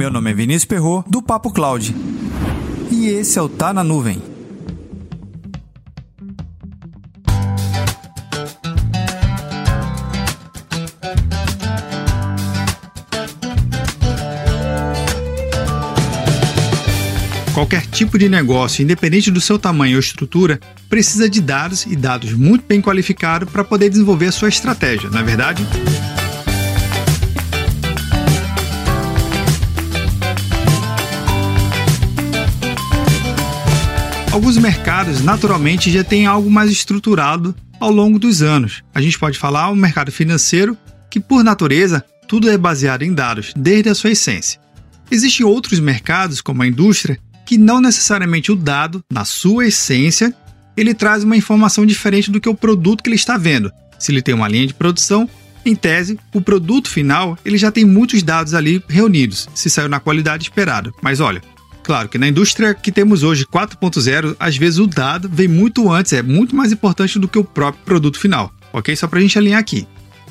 Meu nome é Vinícius Perro do Papo Cloud. E esse é o Tá na Nuvem. Qualquer tipo de negócio, independente do seu tamanho ou estrutura, precisa de dados e dados muito bem qualificados para poder desenvolver a sua estratégia, não é verdade? Alguns mercados naturalmente já têm algo mais estruturado ao longo dos anos. A gente pode falar o mercado financeiro, que por natureza tudo é baseado em dados, desde a sua essência. Existem outros mercados, como a indústria, que não necessariamente o dado, na sua essência, ele traz uma informação diferente do que o produto que ele está vendo. Se ele tem uma linha de produção, em tese, o produto final ele já tem muitos dados ali reunidos, se saiu na qualidade esperada. Mas olha, claro que na indústria que temos hoje 4.0, às vezes o dado vem muito antes, é muito mais importante do que o próprio produto final. Ok? Só para a gente alinhar aqui.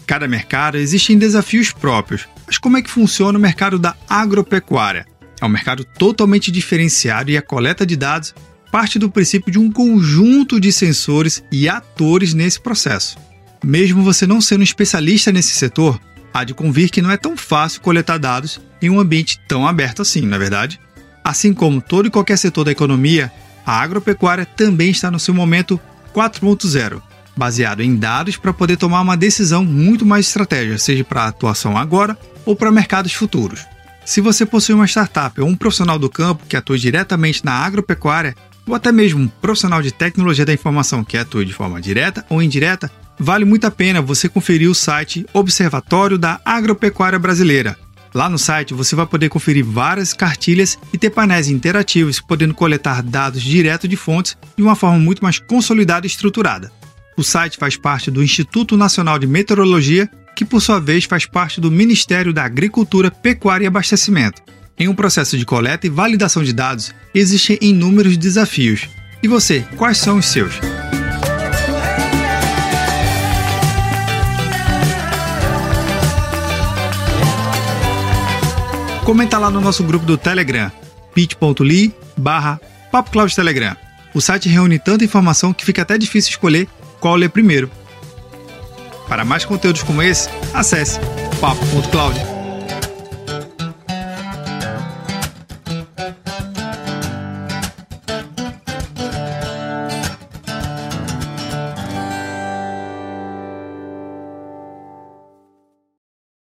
Cada mercado existem desafios próprios. Mas como é que funciona o mercado da agropecuária? É um mercado totalmente diferenciado e a coleta de dados parte do princípio de um conjunto de sensores e atores nesse processo. Mesmo você não sendo um especialista nesse setor, há de convir que não é tão fácil coletar dados em um ambiente tão aberto assim, não é verdade? Assim como todo e qualquer setor da economia, a agropecuária também está no seu momento 4.0, baseado em dados para poder tomar uma decisão muito mais estratégica, seja para atuação agora ou para mercados futuros. Se você possui uma startup ou um profissional do campo que atua diretamente na agropecuária, ou até mesmo um profissional de tecnologia da informação que atua de forma direta ou indireta, vale muito a pena você conferir o site Observatório da Agropecuária Brasileira. Lá no site você vai poder conferir várias cartilhas e ter painéis interativos, podendo coletar dados direto de fontes de uma forma muito mais consolidada e estruturada. O site faz parte do Instituto Nacional de Meteorologia que por sua vez faz parte do Ministério da Agricultura, Pecuária e Abastecimento. Em um processo de coleta e validação de dados, existem inúmeros desafios. E você, quais são os seus? Comenta lá no nosso grupo do Telegram, bit.ly barra Telegram. O site reúne tanta informação que fica até difícil escolher qual ler primeiro. Para mais conteúdos como esse, acesse papo.cloud.